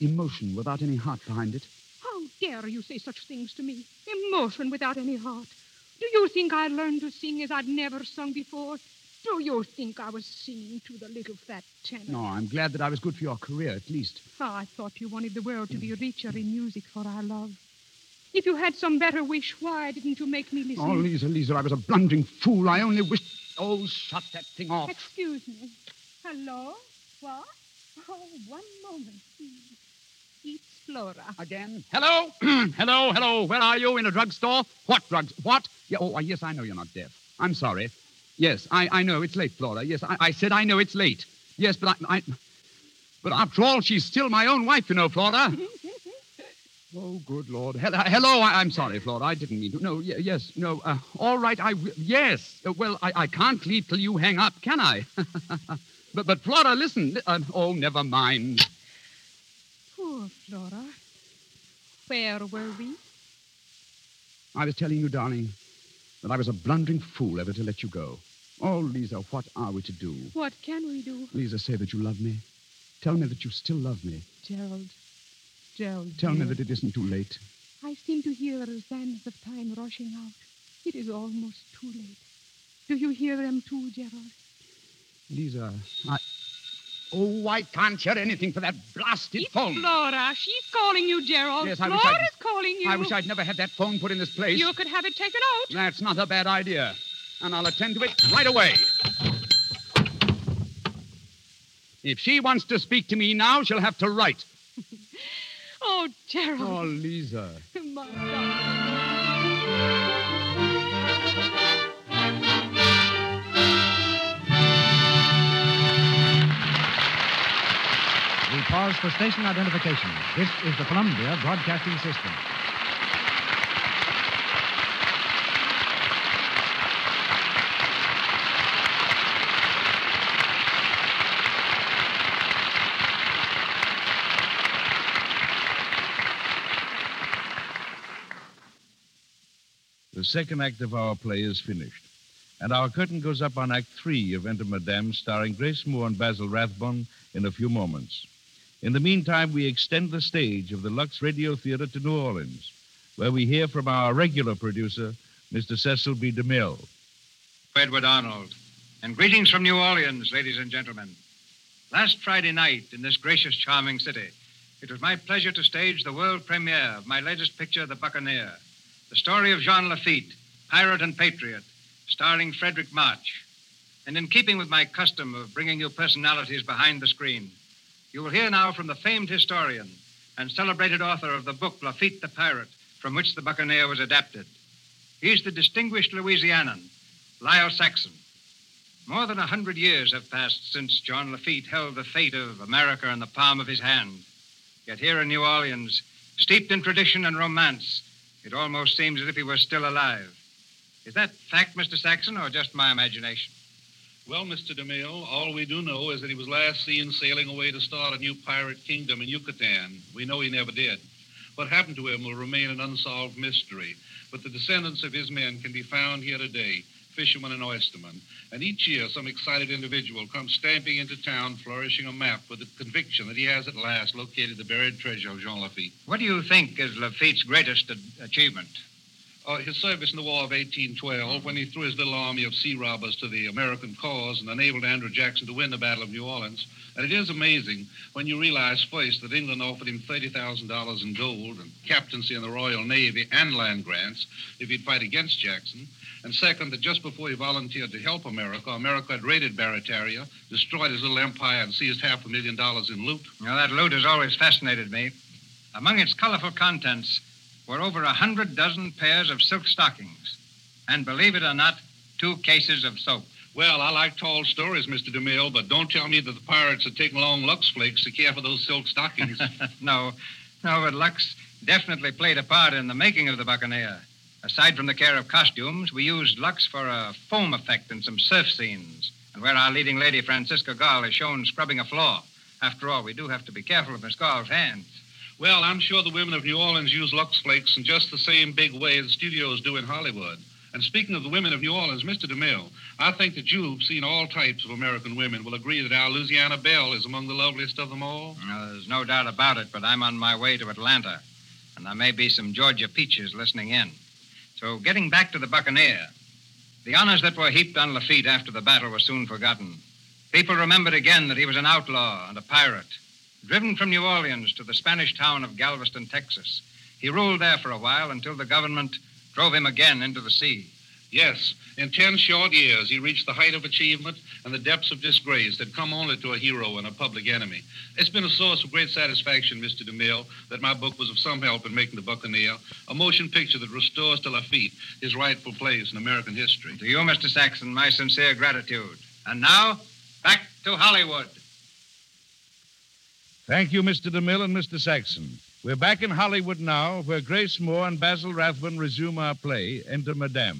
emotion without any heart behind it. How dare you say such things to me? Emotion without any heart. Do you think I learned to sing as I'd never sung before? Do you think I was singing to the little fat tenor? No, I'm glad that I was good for your career, at least. Ah, I thought you wanted the world to be richer in music for our love. If you had some better wish, why didn't you make me listen? Oh, Lisa, Lisa, I was a blundering fool. I only wished. Oh, shut that thing off. Excuse me. Hello? What? Oh, one moment, please. It's Flora. Again? Hello? *clears throat* hello, hello. Where are you? In a drugstore? What drugs? What? Yeah, oh, uh, yes, I know you're not deaf. I'm sorry. Yes, I, I know it's late, Flora. Yes, I, I said I know it's late. Yes, but I, I. But after all, she's still my own wife, you know, Flora. Mm-hmm. Oh, good Lord. Hel- hello, I, I'm sorry, Flora. I didn't mean to. No, y- yes, no. Uh, all right, I. wi- Yes. Uh, well, I, I can't leave till you hang up, can I? *laughs* but, but, Flora, listen. Uh, oh, never mind. Poor Flora. Where were we? I was telling you, darling, that I was a blundering fool ever to let you go. Oh, Lisa, what are we to do? What can we do? Lisa, say that you love me. Tell me that you still love me. Gerald. Gerald. Tell me that it isn't too late. I seem to hear the sands of time rushing out. It is almost too late. Do you hear them too, Gerald? Lisa, I. Oh, I can't hear anything for that blasted phone. Flora, she's calling you, Gerald. Yes, I wish I'd- calling you. I wish I'd never had that phone put in this place. You could have it taken out. That's not a bad idea. and I'll attend to it right away. If she wants to speak to me now, she'll have to write. Oh, Gerald. Oh, Lisa. My darling. We pause for station identification. This is the Columbia Broadcasting System. Second act of our play is finished, and our curtain goes up on Act Three of Enter Madame, starring Grace Moore and Basil Rathbone in a few moments. In the meantime, we extend the stage of the Lux Radio Theater to New Orleans, where we hear from our regular producer, Mr. Cecil B. DeMille. Edward Arnold. And greetings from New Orleans, ladies and gentlemen. Last Friday night in this gracious, charming city, it was my pleasure to stage the world premiere of my latest picture, The Buccaneer, the story of Jean Lafitte, pirate and patriot, starring Fredric March. And in keeping with my custom of bringing you personalities behind the screen, you will hear now from the famed historian and celebrated author of the book Lafitte the Pirate, from which The Buccaneer was adapted. He's the distinguished Louisianan, Lyle Saxon. More than a hundred years have passed since John Lafitte held the fate of America in the palm of his hand. Yet here in New Orleans, steeped in tradition and romance, it almost seems as if he were still alive. Is that fact, Mr. Saxon, or just my imagination? Well, Mr. DeMille, all we do know is that he was last seen sailing away to start a new pirate kingdom in Yucatan. We know he never did. What happened to him will remain an unsolved mystery, but the descendants of his men can be found here today, fishermen and oysterman, And each year, some excited individual comes stamping into town, flourishing a map with the conviction that he has at last located the buried treasure of Jean Lafitte. What do you think is Lafitte's greatest a- achievement? Uh, his service in the War of 1812, when he threw his little army of sea robbers to the American cause and enabled Andrew Jackson to win the Battle of New Orleans. And it is amazing when you realize first that England offered him $30,000 in gold and captaincy in the Royal Navy and land grants if he'd fight against Jackson. And second, that just before he volunteered to help America, America had raided Barataria, destroyed his little empire, and seized half a million dollars in loot. Now, that loot has always fascinated me. Among its colorful contents were over a hundred dozen pairs of silk stockings. And believe it or not, two cases of soap. Well, I like tall stories, Mr. DeMille, but don't tell me that the pirates are taking long Lux Flakes to care for those silk stockings. *laughs* no, no, but Lux definitely played a part in the making of the Buccaneer. Aside from the care of costumes, we used Lux for a foam effect in some surf scenes, and where our leading lady, Franciska Gaal, is shown scrubbing a floor. After all, we do have to be careful of Miss Gaal's hands. Well, I'm sure the women of New Orleans use Lux Flakes in just the same big way the studios do in Hollywood. And speaking of the women of New Orleans, Mr. DeMille, I think that you, who've seen all types of American women, will agree that our Louisiana Belle is among the loveliest of them all. Now, there's no doubt about it, but I'm on my way to Atlanta, and there may be some Georgia peaches listening in. So, getting back to the Buccaneer, the honors that were heaped on Lafitte after the battle were soon forgotten. People remembered again that he was an outlaw and a pirate. Driven from New Orleans to the Spanish town of Galveston, Texas, he ruled there for a while until the government drove him again into the sea. Yes, in ten short years, he reached the height of achievement and the depths of disgrace that come only to a hero and a public enemy. It's been a source of great satisfaction, Mr. DeMille, that my book was of some help in making The Buccaneer, a motion picture that restores to Lafitte his rightful place in American history. To you, Mr. Saxon, my sincere gratitude. And now, back to Hollywood. Thank you, Mr. DeMille and Mr. Saxon. We're back in Hollywood now, where Grace Moore and Basil Rathbone resume our play, Enter Madame.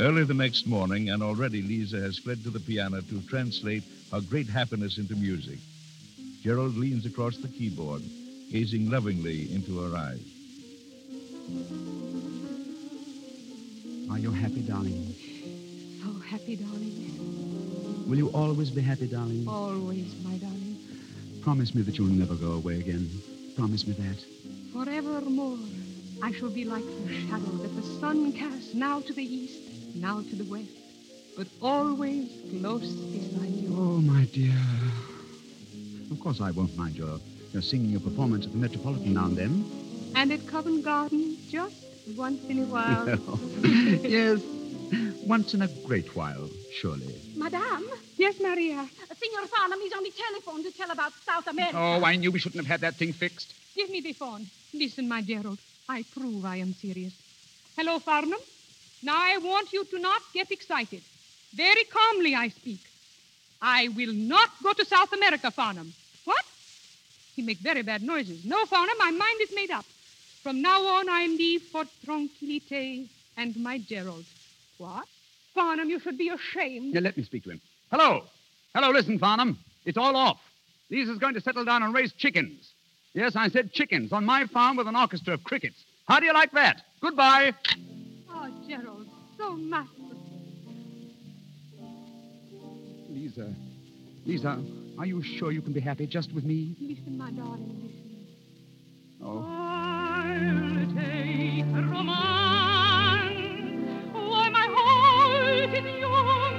Early the next morning, and already Lisa has fled to the piano to translate her great happiness into music. Gerald leans across the keyboard, gazing lovingly into her eyes. Are you happy, darling? So happy, darling. Will you always be happy, darling? Always, my darling. Promise me that you'll never go away again. Promise me that. Forevermore, I shall be like the shadow that the sun casts now to the east, now to the west, but always close beside you. Oh, my dear. Of course, I won't mind your, your singing your performance at the Metropolitan now and then. And at Covent Garden, just once in a while. *laughs* yes, once in a great while, surely. Madame, Yes, Maria. Senor Farnham is on the telephone to tell about South America. Oh, I knew we shouldn't have had that thing fixed. Give me the phone. Listen, my Gerald. I prove I am serious. Hello, Farnham. Now I want you to not get excited. Very calmly I speak. I will not go to South America, Farnham. What? He make very bad noises. No, Farnham, my mind is made up. From now on, I leave for Tranquilite and my Gerald. What? Farnham, you should be ashamed. Now, let me speak to him. Hello. Hello, listen, Farnham. It's all off. Lisa's going to settle down and raise chickens. Yes, I said chickens on my farm with an orchestra of crickets. How do you like that? Goodbye. Oh, Gerald, so much. Lisa. Lisa, are you sure you can be happy just with me? Listen, my darling, listen. Oh. I'll romance. Why, my heart is young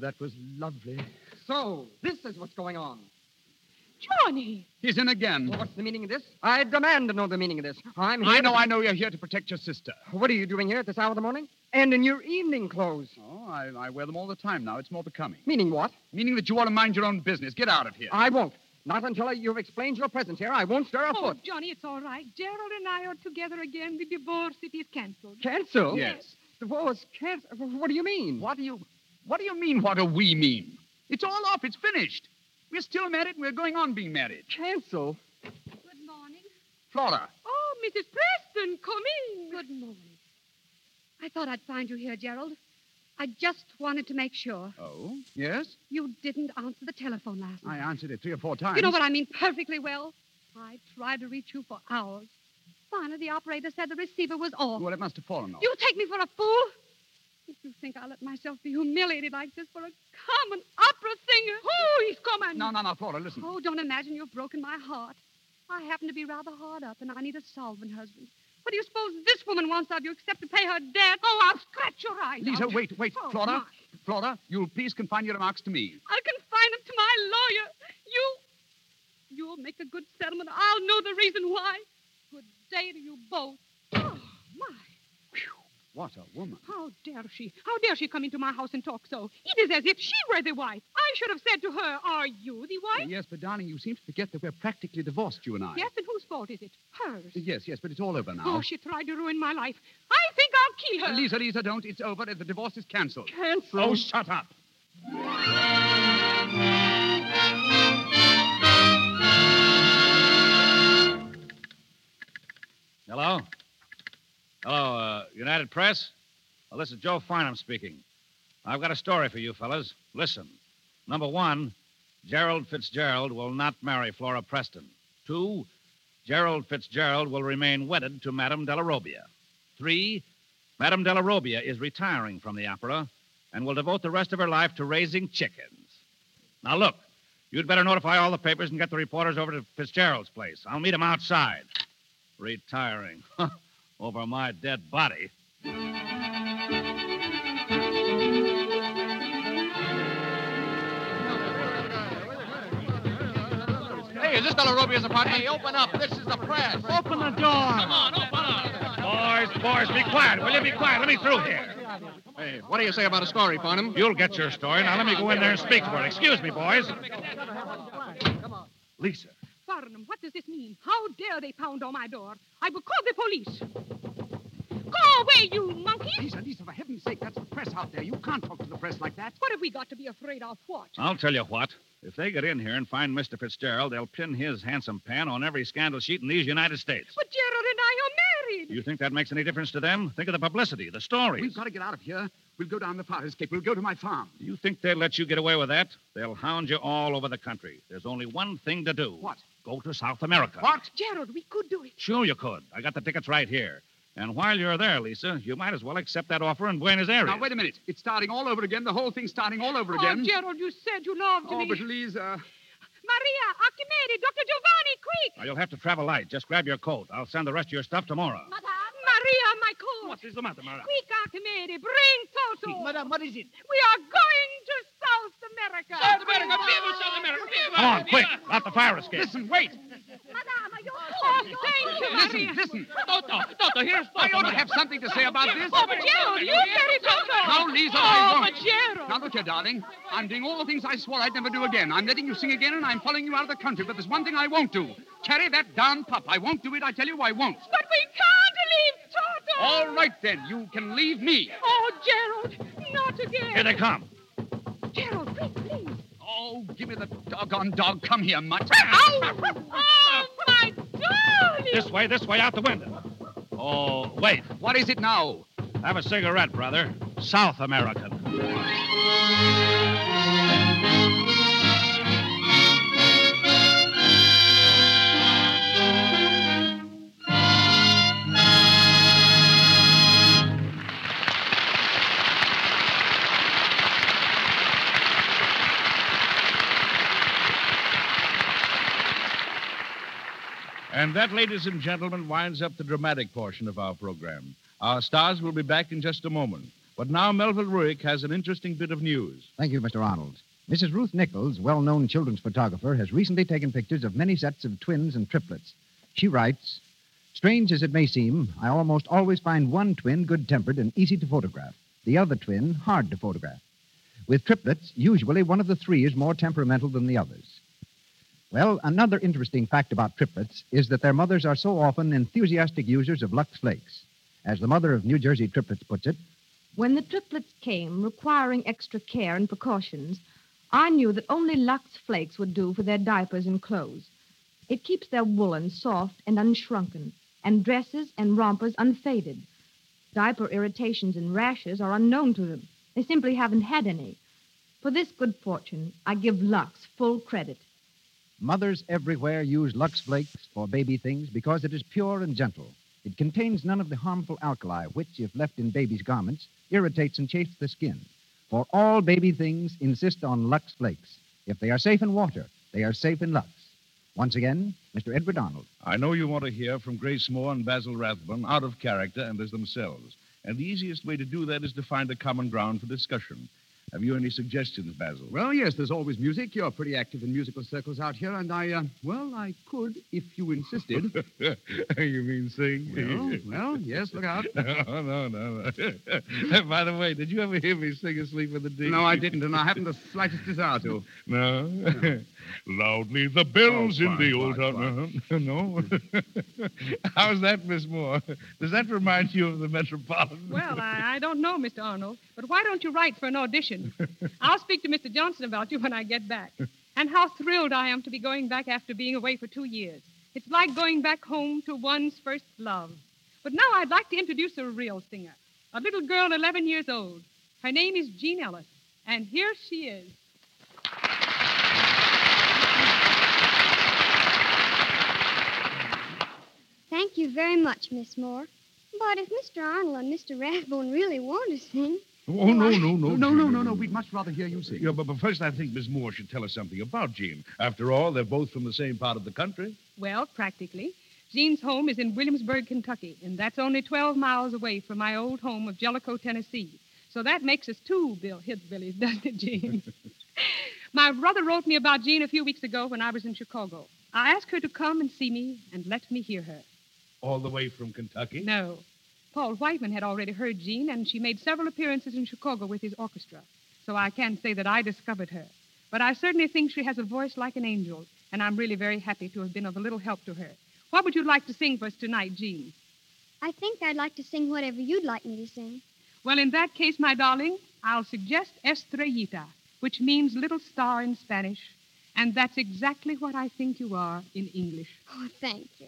that was lovely. So, this is what's going on. Johnny! He's in again. Well, what's the meaning of this? I demand to know the meaning of this. I'm here I know, to- I know you're here to protect your sister. What are you doing here at this hour of the morning? And in your evening clothes. Oh, I, I wear them all the time now. It's more becoming. Meaning what? Meaning that you ought to mind your own business. Get out of here. I won't. Not until you've explained your presence here. I won't stir a foot. Oh, foot. Johnny, it's all right. Gerald and I are together again. The divorce, it is cancelled. Canceled? Yes. Divorce canceled? What do you mean? What do you what do you mean, what do we mean? It's all off. It's finished. We're still married and we're going on being married. Cancel? Good morning. Flora. Oh, Mrs. Preston, come in. Good morning. I thought I'd find you here, Gerald. I just wanted to make sure. Oh? Yes? You didn't answer the telephone last night. I answered it three or four times. You know what I mean perfectly well. I tried to reach you for hours. Finally, the operator said the receiver was off. Well, it must have fallen off. You take me for a fool? If you think I'll let myself be humiliated like this for a common opera singer. Oh, he's coming. No, no, no, Flora, listen. Oh, don't imagine you've broken my heart. I happen to be rather hard up, and I need a solvent husband. What do you suppose this woman wants of you except to pay her debt? Oh, I'll scratch your eyes Lisa, out. wait, wait. Oh, Flora, my. Flora, you'll please confine your remarks to me. I'll confine them to my lawyer. You. You'll make a good settlement. I'll know the reason why. Good day to you both. Oh, my. What a woman. How dare she? How dare she come into my house and talk so? It is as if she were the wife. I should have said to her, Are you the wife? Yes, but darling, you seem to forget that we're practically divorced, you and I. Yes, and whose fault is it? Hers. Yes, yes, but it's all over now. Oh, she tried to ruin my life. I think I'll kill her. Lisa, Lisa, don't. It's over. The divorce is cancelled. Cancelled? Oh, shut up. Hello? Hello, uh, United Press? Well, this is Joe Farnham speaking. I've got a story for you fellas. Listen. Number one, Gerald Fitzgerald will not marry Flora Preston. Two, Gerald Fitzgerald will remain wedded to Madame Della Robbia. Three, Madame Della Robbia is retiring from the opera and will devote the rest of her life to raising chickens. Now, look, you'd better notify all the papers and get the reporters over to Fitzgerald's place. I'll meet him outside. Retiring. *laughs* Over my dead body. Hey, is this Della Robbia's apartment? Hey, open up. This is the press. Open the door. Come on, open up. Boys, boys, be quiet. Will you be quiet? Let me through here. Hey, what do you say about a story, Farnham? You'll get your story. Now let me go in there and speak to her. Excuse me, boys. Lisa. Farnham, what does this mean? How dare they pound on my door? I will call the police. Go away, you monkey! Lisa, Lisa, for heaven's sake, that's the press out there. You can't talk to the press like that. What have we got to be afraid of? What? I'll tell you what. If they get in here and find Mr. Fitzgerald, they'll pin his handsome pan on every scandal sheet in these United States. But Gerald and I are married. You think that makes any difference to them? Think of the publicity, the stories. We've got to get out of here. We'll go down the fire escape. We'll go to my farm. Do you think they'll let you get away with that? They'll hound you all over the country. There's only one thing to do. What? Go to South America. What? Gerald, we could do it. Sure you could. I got the tickets right here. And while you're there, Lisa, you might as well accept that offer in Buenos Aires. Now, wait a minute. It's starting all over again. The whole thing's starting all over again. Oh, again. Gerald, you said you loved Oh, me. but Lisa. Maria, Archimedes, Dr. Giovanni, quick! Now, you'll have to travel light. Just grab your coat. I'll send the rest of your stuff tomorrow. Maria, my coat! What is the matter, Maria? Quick, Archimedes, bring Toto! Madame, what is it? We are going to South America! South America! Viva South America! Viva! Come on, quick. Out the fire escape. Listen, wait. Oh, thank you, Listen, Maria. listen. listen. Toto, Toto, here's Toto. I ought to have something to say about this. Oh, but Gerald, you carry Toto! No, Lisa, oh, I won't. but Gerald! Now, look here, darling. I'm doing all the things I swore I'd never do again. I'm letting you sing again, and I'm following you out of the country. But there's one thing I won't do. Carry that darn pup. I won't do it. I tell you, I won't. But we can't leave Toto! All right, then. You can leave me. Oh, Gerald, not again. Here they come. Gerald, quick, please. Oh, give me the doggone dog. Come here, mutt. Ow! Oh, my darling! This way, this way, out the window. Oh, wait. What is it now? Have a cigarette, brother. South American. And that, ladies and gentlemen, winds up the dramatic portion of our program. Our stars will be back in just a moment. But now Melville Ruick has an interesting bit of news. Thank you, Mr. Arnold. Mrs. Ruth Nichols, well known children's photographer, has recently taken pictures of many sets of twins and triplets. She writes Strange as it may seem, I almost always find one twin good tempered and easy to photograph, the other twin hard to photograph. With triplets, usually one of the three is more temperamental than the others. Well, another interesting fact about triplets is that their mothers are so often enthusiastic users of Lux Flakes. As the mother of New Jersey triplets puts it, When the triplets came, requiring extra care and precautions, I knew that only Lux Flakes would do for their diapers and clothes. It keeps their woolen soft and unshrunken, and dresses and rompers unfaded. Diaper irritations and rashes are unknown to them. They simply haven't had any. For this good fortune, I give Lux full credit. Mothers everywhere use Lux Flakes for baby things because it is pure and gentle. It contains none of the harmful alkali which, if left in baby's garments, irritates and chafes the skin. For all baby things insist on Lux Flakes. If they are safe in water, they are safe in Lux. Once again, Mr. Edward Arnold. I know you want to hear from Grace Moore and Basil Rathbone out of character and as themselves. And the easiest way to do that is to find a common ground for discussion. Have you any suggestions, Basil? Well, yes, there's always music. You're pretty active in musical circles out here, and I, uh, well, I could if you insisted. *laughs* you mean sing? Well, well, yes, look out. *laughs* No, no, no. no. *laughs* By the way, did you ever hear me sing Asleep with the Dean? No, I didn't, and I haven't the slightest desire to. No? Loudly the bells Oh, in the fine, old fine, town. No? How's that, Miss Moore? Does that remind you of the Metropolitan? Well, I, I don't know, Mr. Arnold, but why don't you write for an audition? *laughs* I'll speak to Mr. Johnson about you when I get back. And how thrilled I am to be going back after being away for two years. It's like going back home to one's first love. But now I'd like to introduce a real singer, a little girl 11 years old. Her name is Jean Ellis, and here she is. Thank you very much, Miss Moore. But if Mr. Arnold and Mr. Rathbone really want to sing, Oh, no, no, no. No, no, no, no. We'd much rather hear you sing. Yeah, but, but first I think Miss Moore should tell us something about Jean. After all, they're both from the same part of the country. Well, practically. Jean's home is in Williamsburg, Kentucky, and that's only 12 miles away from my old home of Jellico, Tennessee. So that makes us two Bill Hillbillies, *laughs* doesn't it, Jean? *laughs* my brother wrote me about Jean a few weeks ago when I was in Chicago. I asked her to come and see me and let me hear her. All the way from Kentucky? No. Paul Whiteman had already heard Jean, and she made several appearances in Chicago with his orchestra. So I can't say that I discovered her. But I certainly think she has a voice like an angel, and I'm really very happy to have been of a little help to her. What would you like to sing for us tonight, Jean? I think I'd like to sing whatever you'd like me to sing. Well, in that case, my darling, I'll suggest Estrellita, which means little star in Spanish. And that's exactly what I think you are in English. Oh, thank you.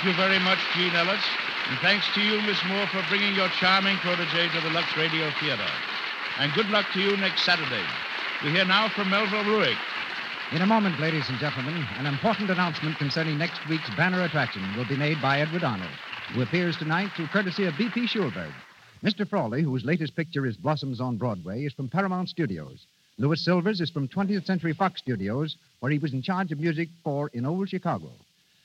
Thank you very much, Jean Ellis. And thanks to you, Miss Moore, for bringing your charming protege to the Lux Radio Theater. And good luck to you next Saturday. We hear now from Melville Ruick. In a moment, ladies and gentlemen, an important announcement concerning next week's banner attraction will be made by Edward Arnold, who appears tonight through courtesy of B.P. Schulberg. Mr. Frawley, whose latest picture is Blossoms on Broadway, is from Paramount Studios. Louis Silvers is from 20th Century Fox Studios, where he was in charge of music for In Old Chicago.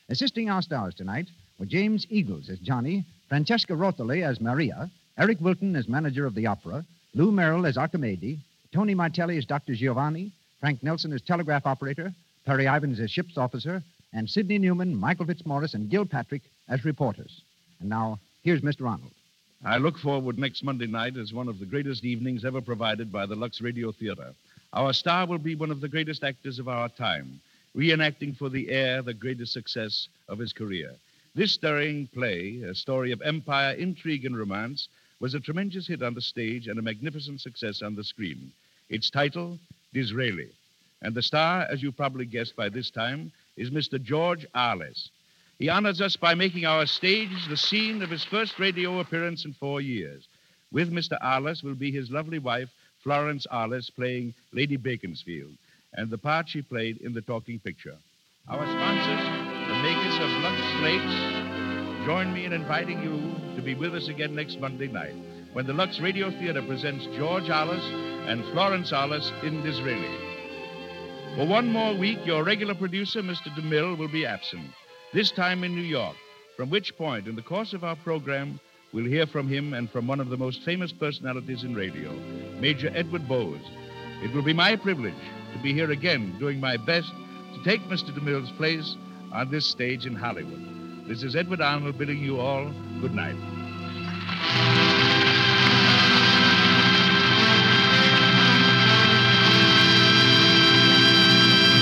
Assisting our stars tonight were James Eagles as Johnny, Francesca Rotoli as Maria, Eric Wilton as manager of the opera, Lou Merrill as Archimede, Tony Martelli as Dr. Giovanni, Frank Nelson as telegraph operator, Perry Ivins as ship's officer, and Sidney Newman, Michael Fitzmaurice, and Gil Patrick as reporters. And now, here's Mr. Arnold. I look forward next Monday night as one of the greatest evenings ever provided by the Lux Radio Theater. Our star will be one of the greatest actors of our time, reenacting for the air the greatest success of his career. This stirring play, a story of empire, intrigue, and romance, was a tremendous hit on the stage and a magnificent success on the screen. Its title, Disraeli. And the star, as you probably guessed by this time, is Mr. George Arliss. He honors us by making our stage the scene of his first radio appearance in four years. With Mr. Arliss will be his lovely wife, Florence Arliss, playing Lady Beaconsfield, and the part she played in the talking picture. Our sponsors, the makers of Lux Flakes, join me in inviting you to be with us again next Monday night when the Lux Radio Theater presents George Arliss and Florence Arliss in Disraeli. For one more week, your regular producer, Mr. DeMille, will be absent, this time in New York, from which point, in the course of our program, we'll hear from him and from one of the most famous personalities in radio, Major Edward Bowes. It will be my privilege to be here again doing my best to take Mr. DeMille's place on this stage in Hollywood. This is Edward Arnold bidding you all good night.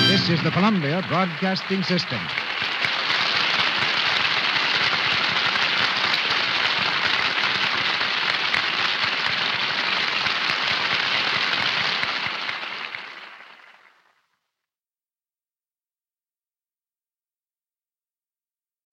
This is the Columbia Broadcasting System.